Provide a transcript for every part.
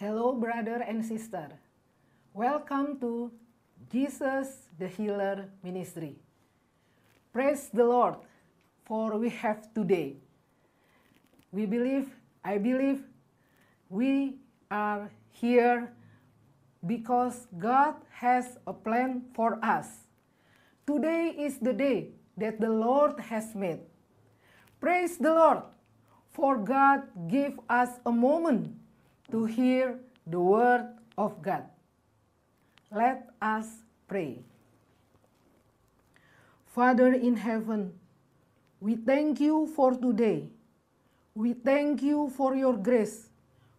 Hello, brother and sister. Welcome to Jesus the Healer Ministry. Praise the Lord, for we have today. We believe, I believe, we are here because God has a plan for us. Today is the day that the Lord has made. Praise the Lord, for God gave us a moment to hear the word of God. Let us pray. Father in heaven, we thank you for today. We thank you for your grace.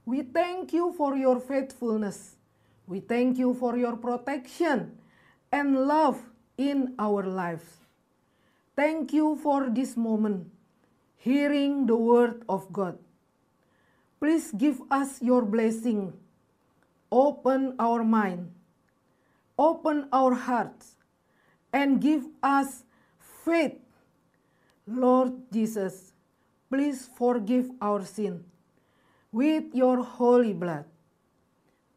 We thank you for your faithfulness. We thank you for your protection and love in our lives. Thank you for this moment, hearing the word of God. Please give us your blessing. Open our mind, open our hearts, and give us faith. Lord Jesus, please forgive our sin with your holy blood.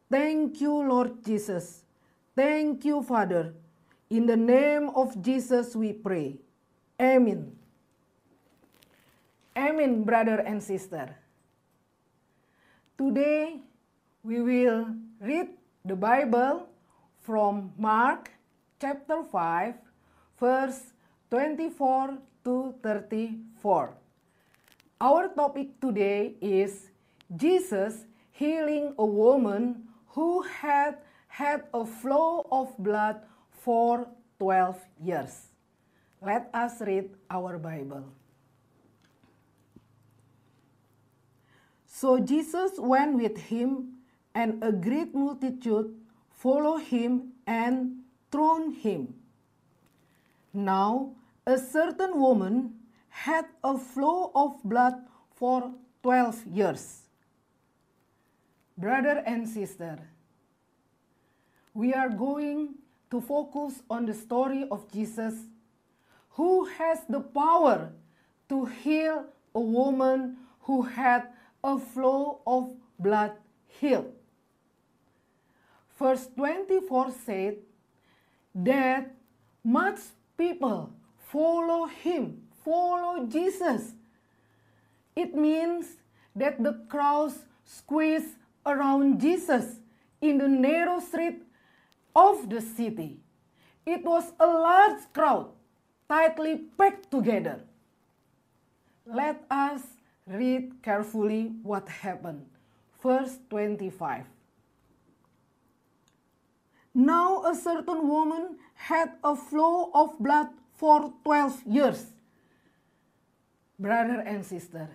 Thank you, Lord Jesus. Thank you, Father. In the name of Jesus we pray. Amen. Amen, brother and sister. Today we will read the Bible from Mark chapter 5, verse 24 to 34. Our topic today is Jesus healing a woman who had had a flow of blood for 12 years. Let us read our Bible. So Jesus went with him, and a great multitude followed him and thronged him. Now, a certain woman had a flow of blood for 12 years. Brother and sister, we are going to focus on the story of Jesus who has the power to heal a woman who had a flow of blood healed. Verse 24 said that much people follow him, follow Jesus. It means that the crowds squeeze around Jesus in the narrow street of the city. It was a large crowd, tightly packed together. Let us read carefully what happened. Verse 25. Now a certain woman had a flow of blood for 12 years. Brother and sister,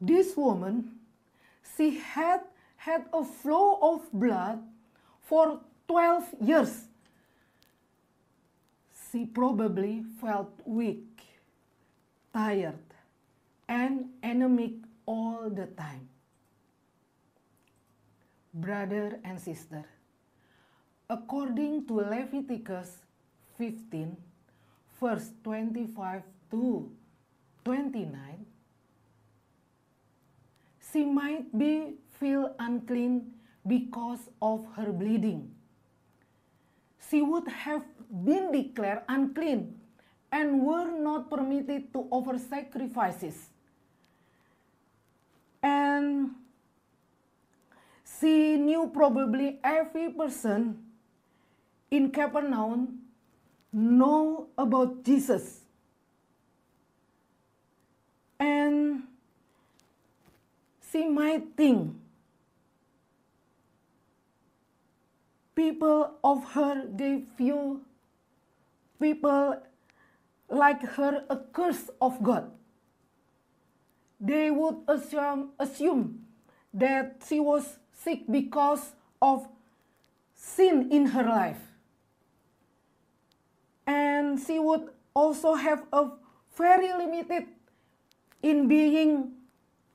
this woman, she had had a flow of blood for 12 years. She probably felt weak, tired, and anemic all the time. Brother and sister, according to Leviticus 15, verse 25 to 29, she might be feel unclean because of her bleeding. She would have been declared unclean and were not permitted to offer sacrifices. And she knew probably every person in Capernaum know about Jesus. And she might think people of her they view people like her a curse of God. They would assume, assume that she was sick because of sin in her life. And she would also have a very limited in being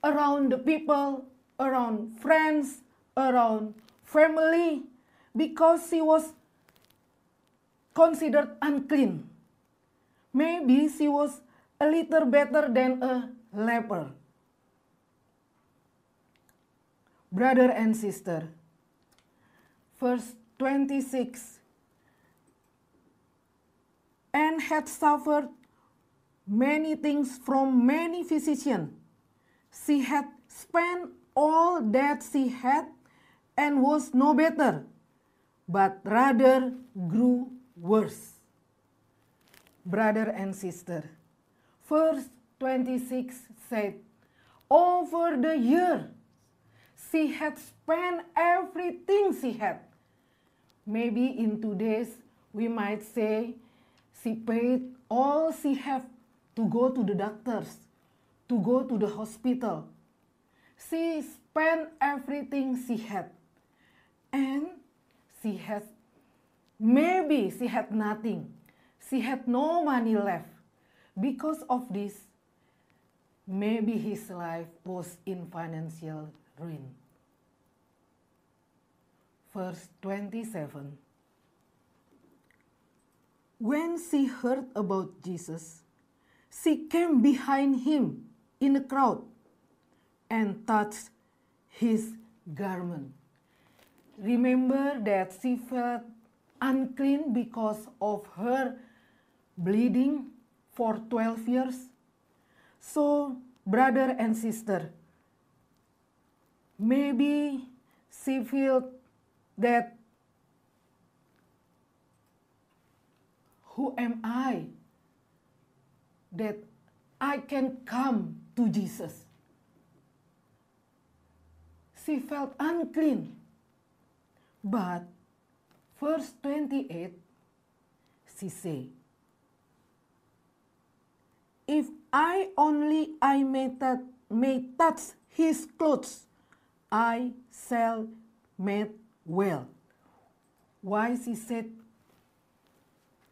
around the people, around friends, around family, because she was considered unclean. Maybe she was a little better than a leper. Brother and sister, verse 26 and had suffered many things from many physicians. She had spent all that she had and was no better, but rather grew worse. Brother and sister, verse 26 said, Over the year, she had spent everything she had. Maybe in today's we might say she paid all she had to go to the doctors, to go to the hospital. She spent everything she had. And she has, maybe she had nothing. She had no money left. Because of this, maybe his life was in financial ruin. Verse 27 When she heard about Jesus, she came behind him in the crowd and touched his garment. Remember that she felt unclean because of her bleeding for 12 years? So, brother and sister, maybe she felt that who am I that I can come to Jesus? She felt unclean. But verse 28 she say, If I only I may, may touch his clothes, I shall made well. Why she said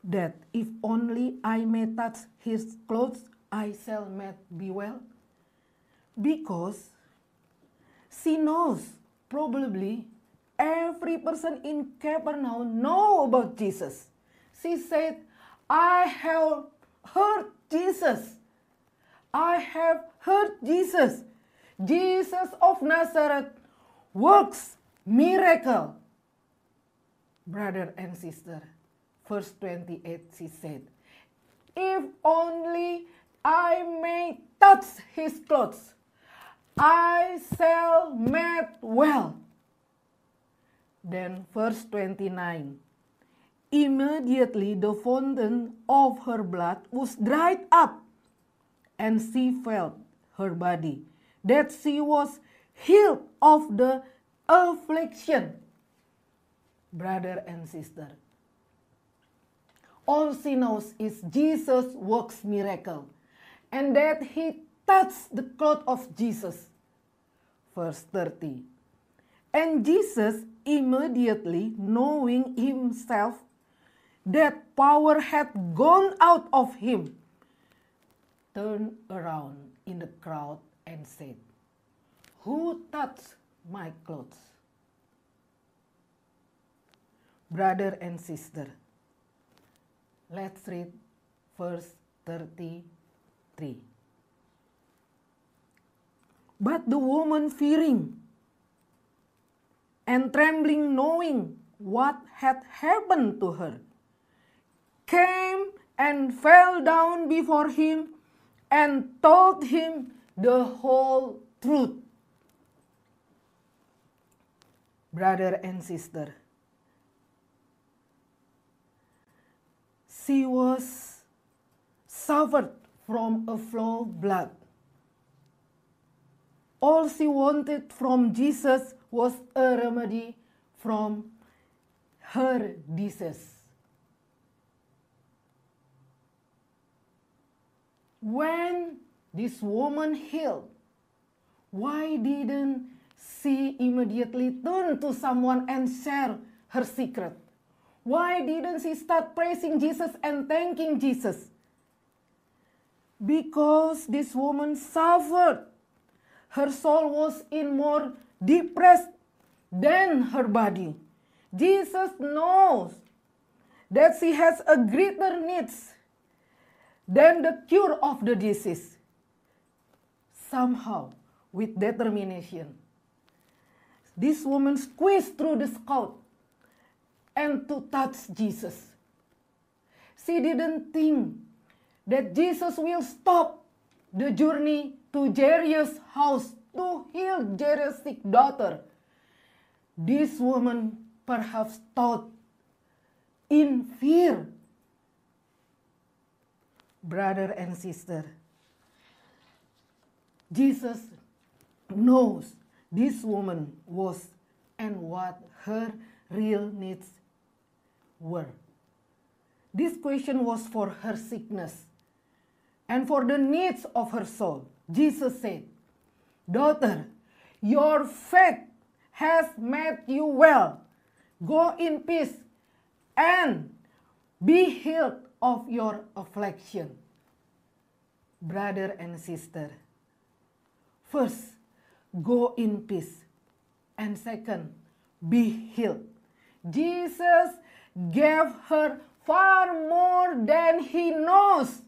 that if only I may touch his clothes, I shall made be well? Because she knows probably every person in Capernaum know about Jesus. She said, I have heard Jesus. I have heard Jesus. Jesus of Nazareth works miracle. Brother and sister, verse 28 she said, If only I may touch his clothes, I shall make well. Then verse 29. Immediately the fountain of her blood was dried up, and she felt her body that she was healed of the affliction. Brother and sister, all she knows is Jesus works miracle, and that he touched the cloth of Jesus. Verse 30. And Jesus immediately knowing himself that power had gone out of him, turned around in the crowd and said, Who touched my clothes? Brother and sister, let's read verse 33. But the woman fearing and trembling, knowing what had happened to her, came and fell down before him and told him the whole truth. Brother and sister, she was suffered from a flow of blood. All she wanted from Jesus was a remedy from her disease. When this woman healed, why didn't she immediately turn to someone and share her secret? Why didn't she start praising Jesus and thanking Jesus? Because this woman suffered. Her soul was in more depressed than her body. Jesus knows that she has a greater needs than the cure of the disease. Somehow, with determination, this woman squeezed through the crowd and to touch Jesus. She didn't think that Jesus will stop the journey to Jairus' house to heal Jairus' sick daughter. This woman perhaps thought in fear. Brother and sister, Jesus knows this woman was and what her real needs were. This question was for her sickness and for the needs of her soul. Jesus said, Daughter, your faith has made you well. Go in peace and be healed of your affliction. Brother and sister, first, go in peace. And second, be healed. Jesus gave her far more than he knows,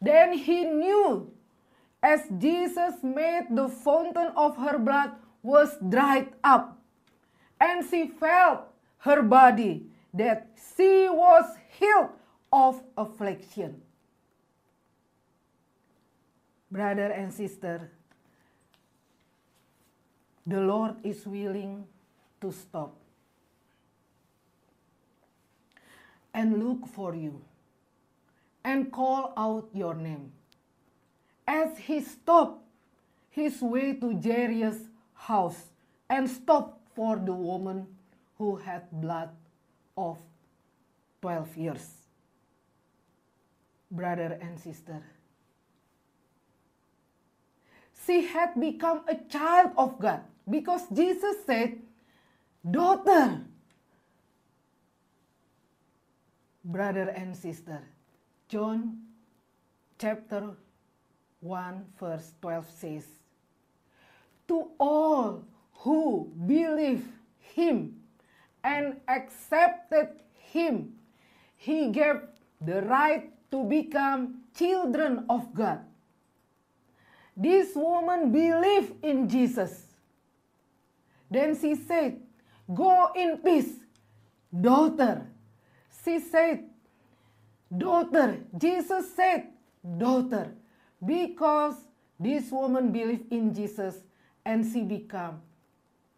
than he knew. As Jesus made the fountain of her blood was dried up, and she felt her body that she was healed of affliction. Brother and sister, the Lord is willing to stop and look for you and call out your name. As he stopped his way to Jairus' house and stopped for the woman who had blood of 12 years. Brother and sister, she had become a child of God because Jesus said, Daughter, brother and sister, John chapter 1, verse 12 says, To all who believe him and accepted him, he gave the right to become children of God. This woman believed in Jesus. Then she said, Go in peace, daughter. She said, Daughter. Jesus said, Daughter. Because this woman believed in Jesus and she became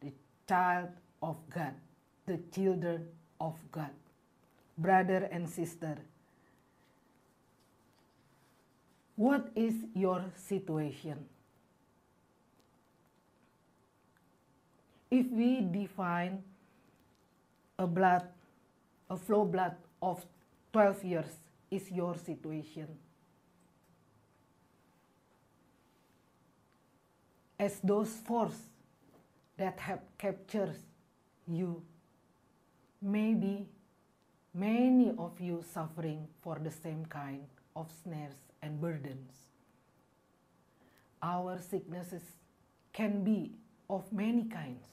the child of God, the children of God. Brother and sister, what is your situation? If we define a blood, a flow blood of 12 years is your situation. As those forces that have captured you, maybe many of you suffering for the same kind of snares and burdens. Our sicknesses can be of many kinds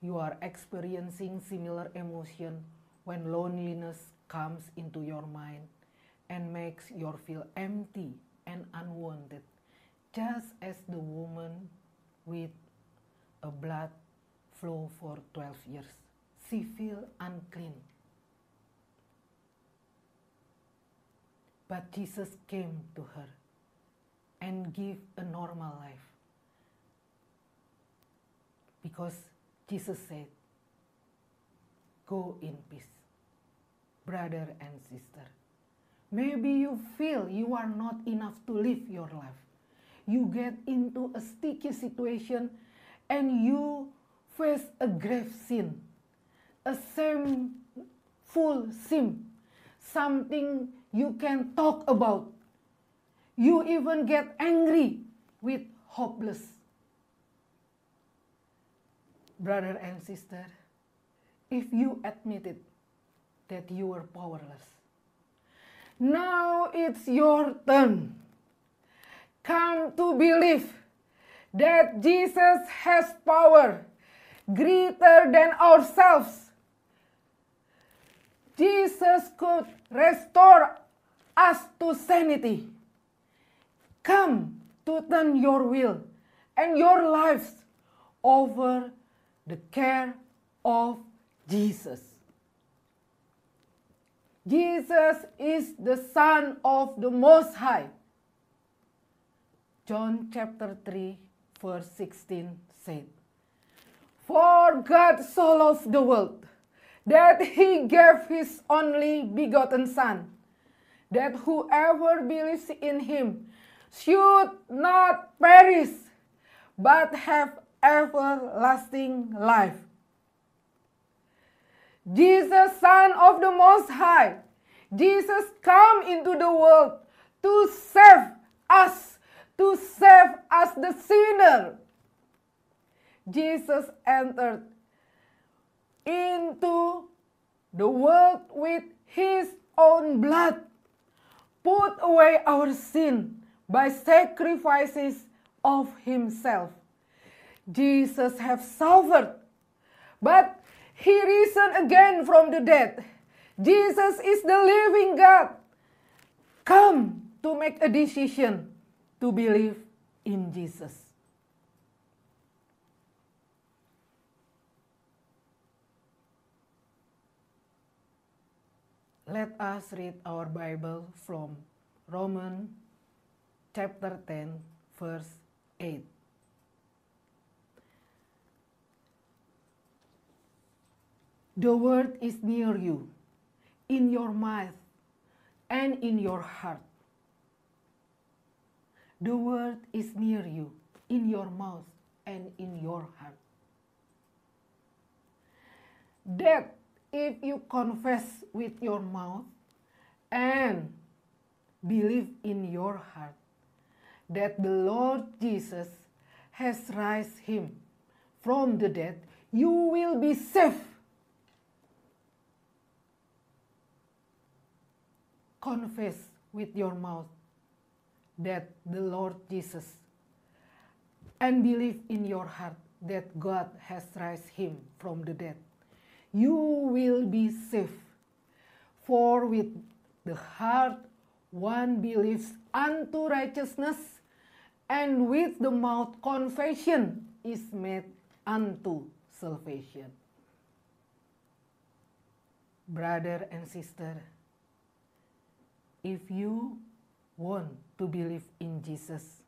you are experiencing similar emotion when loneliness comes into your mind and makes you feel empty and unwanted, just as the woman with a blood flow for 12 years. She feel unclean. But Jesus came to her and give a normal life because Jesus said, Go in peace, brother and sister. Maybe you feel you are not enough to live your life. You get into a sticky situation and you face a grave sin, a shameful sin, something you can talk about. You even get angry with hopeless brother and sister, if you admitted that you were powerless, now it's your turn. Come to believe that Jesus has power greater than ourselves. Jesus could restore us to sanity. Come to turn your will and your lives over the care of Jesus. Jesus is the Son of the Most High. John chapter 3, verse 16 said, For God so loved the world that he gave his only begotten Son, that whoever believes in him should not perish, but have everlasting life. Jesus, Son of the Most High, Jesus come into the world to save us, to save us the sinner. Jesus entered into the world with his own blood, put away our sin by sacrifices of himself. Jesus have suffered, but he risen again from the dead. Jesus is the living God. Come to make a decision to believe in Jesus. Let us read our Bible from Romans chapter 10, verse 8. The word is near you, in your mouth and in your heart. The word is near you, in your mouth and in your heart. That if you confess with your mouth and believe in your heart that the Lord Jesus has raised him from the dead, you will be saved. Confess with your mouth that the Lord Jesus and believe in your heart that God has raised him from the dead. You will be saved. For with the heart one believes unto righteousness, and with the mouth confession is made unto salvation. Brother and sister, if you want to believe in Jesus,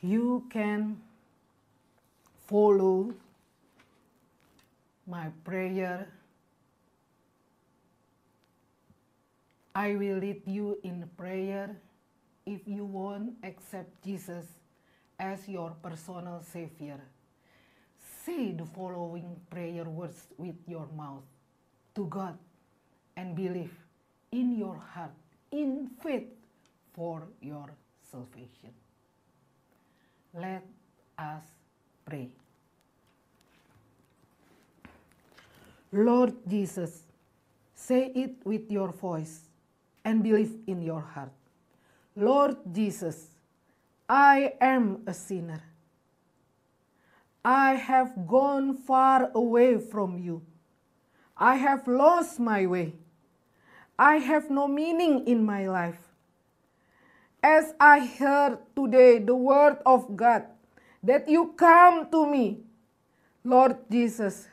you can follow my prayer. I will lead you in prayer if you won't accept Jesus as your personal Savior. Say the following prayer words with your mouth to God and believe in your heart in faith for your salvation. Let us pray. Lord Jesus, say it with your voice and believe in your heart. Lord Jesus, I am a sinner. I have gone far away from you. I have lost my way. I have no meaning in my life. As I heard today the word of God, that you come to me, Lord Jesus,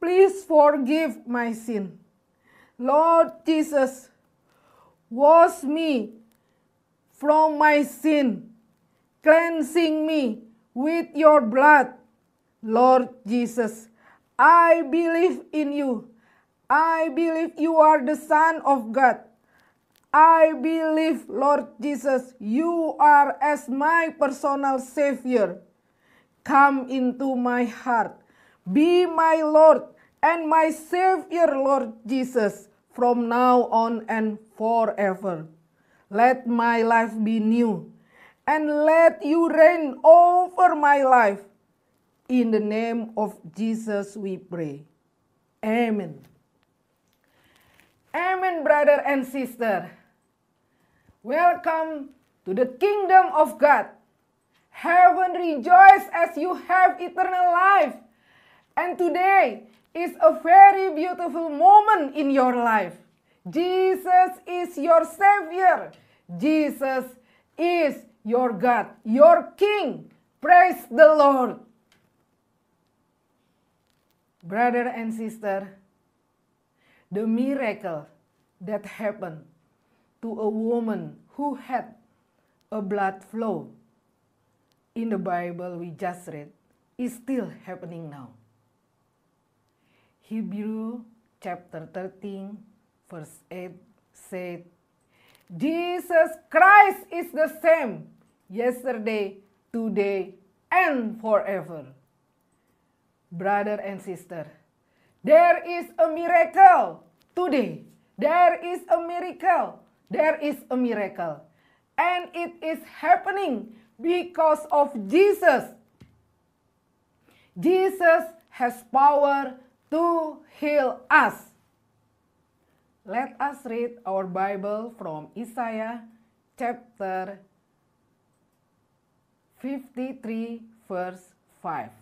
please forgive my sin. Lord Jesus, wash me from my sin, cleansing me with your blood. Lord Jesus, I believe in you. I believe you are the Son of God. I believe, Lord Jesus, you are as my personal Savior. Come into my heart. Be my Lord and my Savior, Lord Jesus, from now on and forever. Let my life be new and let you reign over my life. In the name of Jesus we pray. Amen. Amen, brother and sister. Welcome to the kingdom of God. Heaven rejoice as you have eternal life. And today is a very beautiful moment in your life. Jesus is your Savior. Jesus is your God, your King. Praise the Lord. Brother and sister, the miracle that happened to a woman who had a blood flow in the Bible we just read is still happening now. Hebrew chapter 13, verse 8 said, Jesus Christ is the same yesterday, today, and forever. Brother and sister, there is a miracle today. There is a miracle. There is a miracle. And it is happening because of Jesus. Jesus has power to heal us. Let us read our Bible from Isaiah chapter 53, verse 5.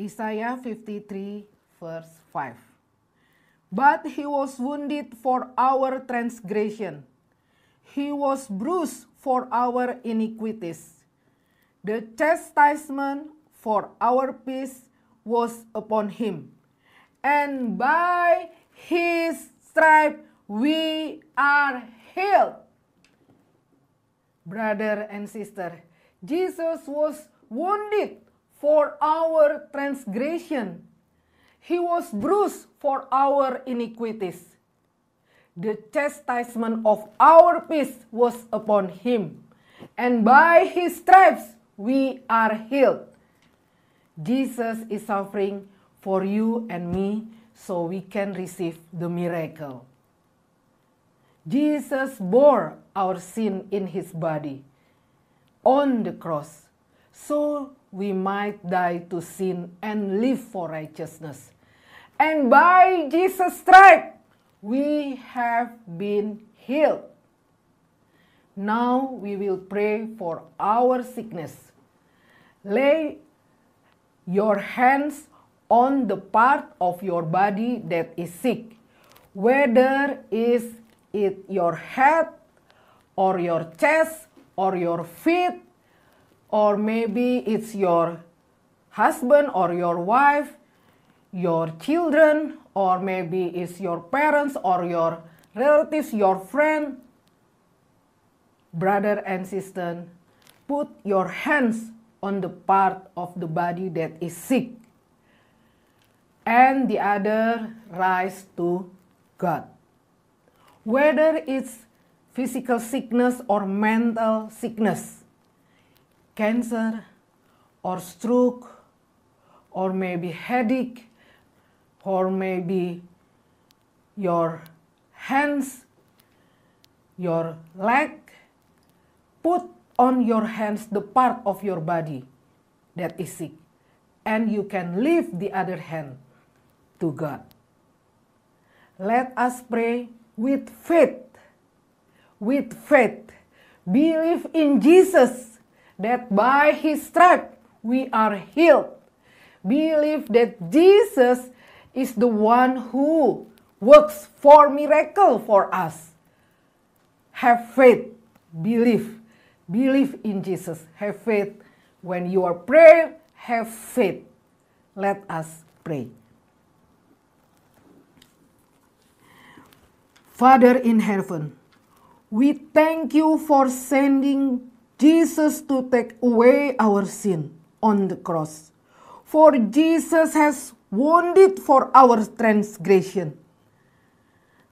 Isaiah 53, verse 5. But he was wounded for our transgression, he was bruised for our iniquities. The chastisement for our peace was upon him, and by his stripe we are healed. Brother and sister, Jesus was wounded for our transgression. He was bruised for our iniquities. The chastisement of our peace was upon him, and by his stripes we are healed. Jesus is suffering for you and me so we can receive the miracle. Jesus bore our sin in his body on the cross so we might die to sin and live for righteousness. And by Jesus' stripe, we have been healed. Now we will pray for our sickness. Lay your hands on the part of your body that is sick, whether is it your head or your chest or your feet or maybe it's your husband or your wife, your children, or maybe it's your parents or your relatives, your friend, brother and sister, put your hands on the part of the body that is sick, and the other rise to God. Whether it's physical sickness or mental sickness, cancer or stroke or maybe headache or maybe your hands, your leg, put on your hands the part of your body that is sick and you can lift the other hand to God. Let us pray with faith. With faith. Believe in Jesus that by his stripe we are healed. Believe that Jesus is the one who works for miracle for us. Have faith, believe, believe in Jesus. Have faith when you are praying, have faith. Let us pray. Father in heaven, we thank you for sending Jesus to take away our sin on the cross. For Jesus has wounded for our transgression.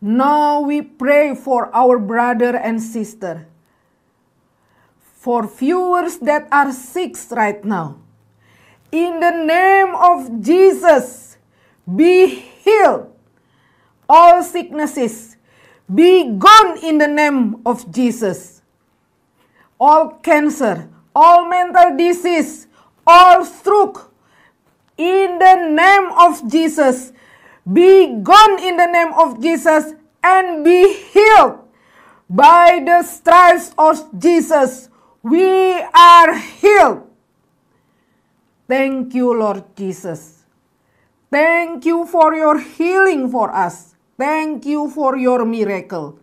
Now we pray for our brother and sister, for viewers that are sick right now. In the name of Jesus, be healed. All sicknesses be gone in the name of Jesus all cancer, all mental disease, all stroke, in the name of Jesus, be gone in the name of Jesus and be healed. By the stripes of Jesus, we are healed. Thank you, Lord Jesus. Thank you for your healing for us. thank you for your miracle.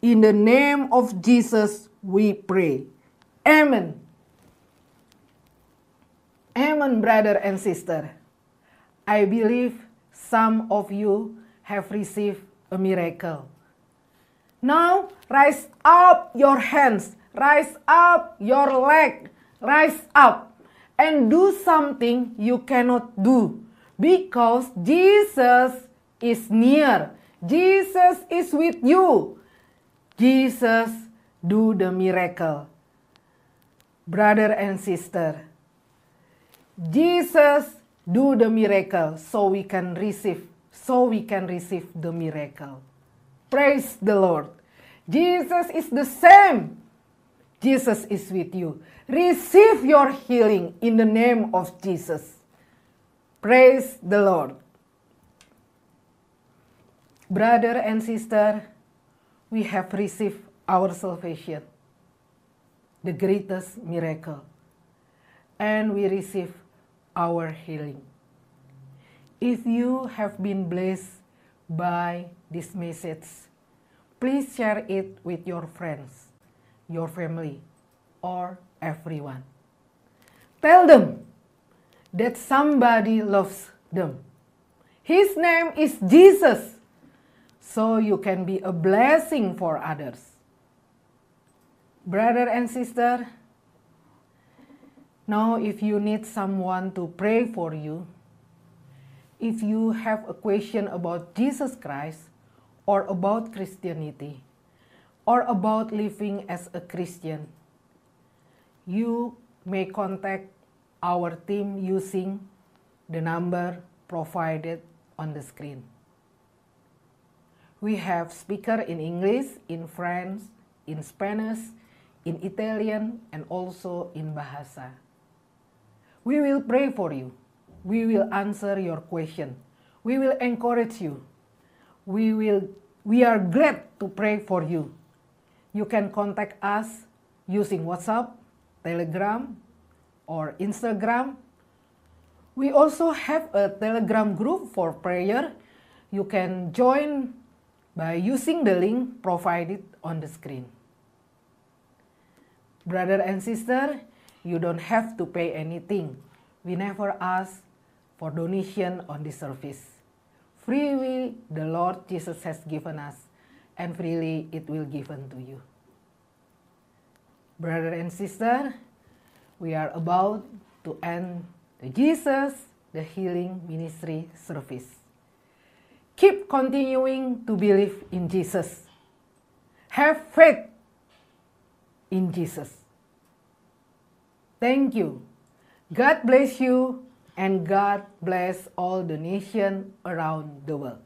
In the name of Jesus, we pray. Amen. Amen, brother and sister. I believe some of you have received a miracle. Now, rise up your hands, rise up your leg, rise up, and do something you cannot do because Jesus is near. Jesus is with you. Jesus do the miracle. Brother and sister, Jesus do the miracle so we can receive, so we can receive the miracle. Praise the Lord. Jesus is the same. Jesus is with you. Receive your healing in the name of Jesus. Praise the Lord. Brother and sister, we have received our salvation, the greatest miracle, and we receive our healing. If you have been blessed by this message, please share it with your friends, your family, or everyone. Tell them that somebody loves them. His name is Jesus so you can be a blessing for others. Brother and sister, now if you need someone to pray for you, if you have a question about Jesus Christ or about Christianity or about living as a Christian, you may contact our team using the number provided on the screen. We have speaker in English, in French, in Spanish, in Italian, and also in Bahasa. We will pray for you. We will answer your question. We will encourage you. We, will, we are glad to pray for you. You can contact us using WhatsApp, Telegram, or Instagram. We also have a Telegram group for prayer. You can join by using the link provided on the screen. Brother and sister, you don't have to pay anything. We never ask for donation on this service. Freely the Lord Jesus has given us, and freely it will given to you. Brother and sister, we are about to end the Jesus, the Healing Ministry service. Keep continuing to believe in Jesus. Have faith in Jesus. Thank you. God bless you and God bless all the nation around the world.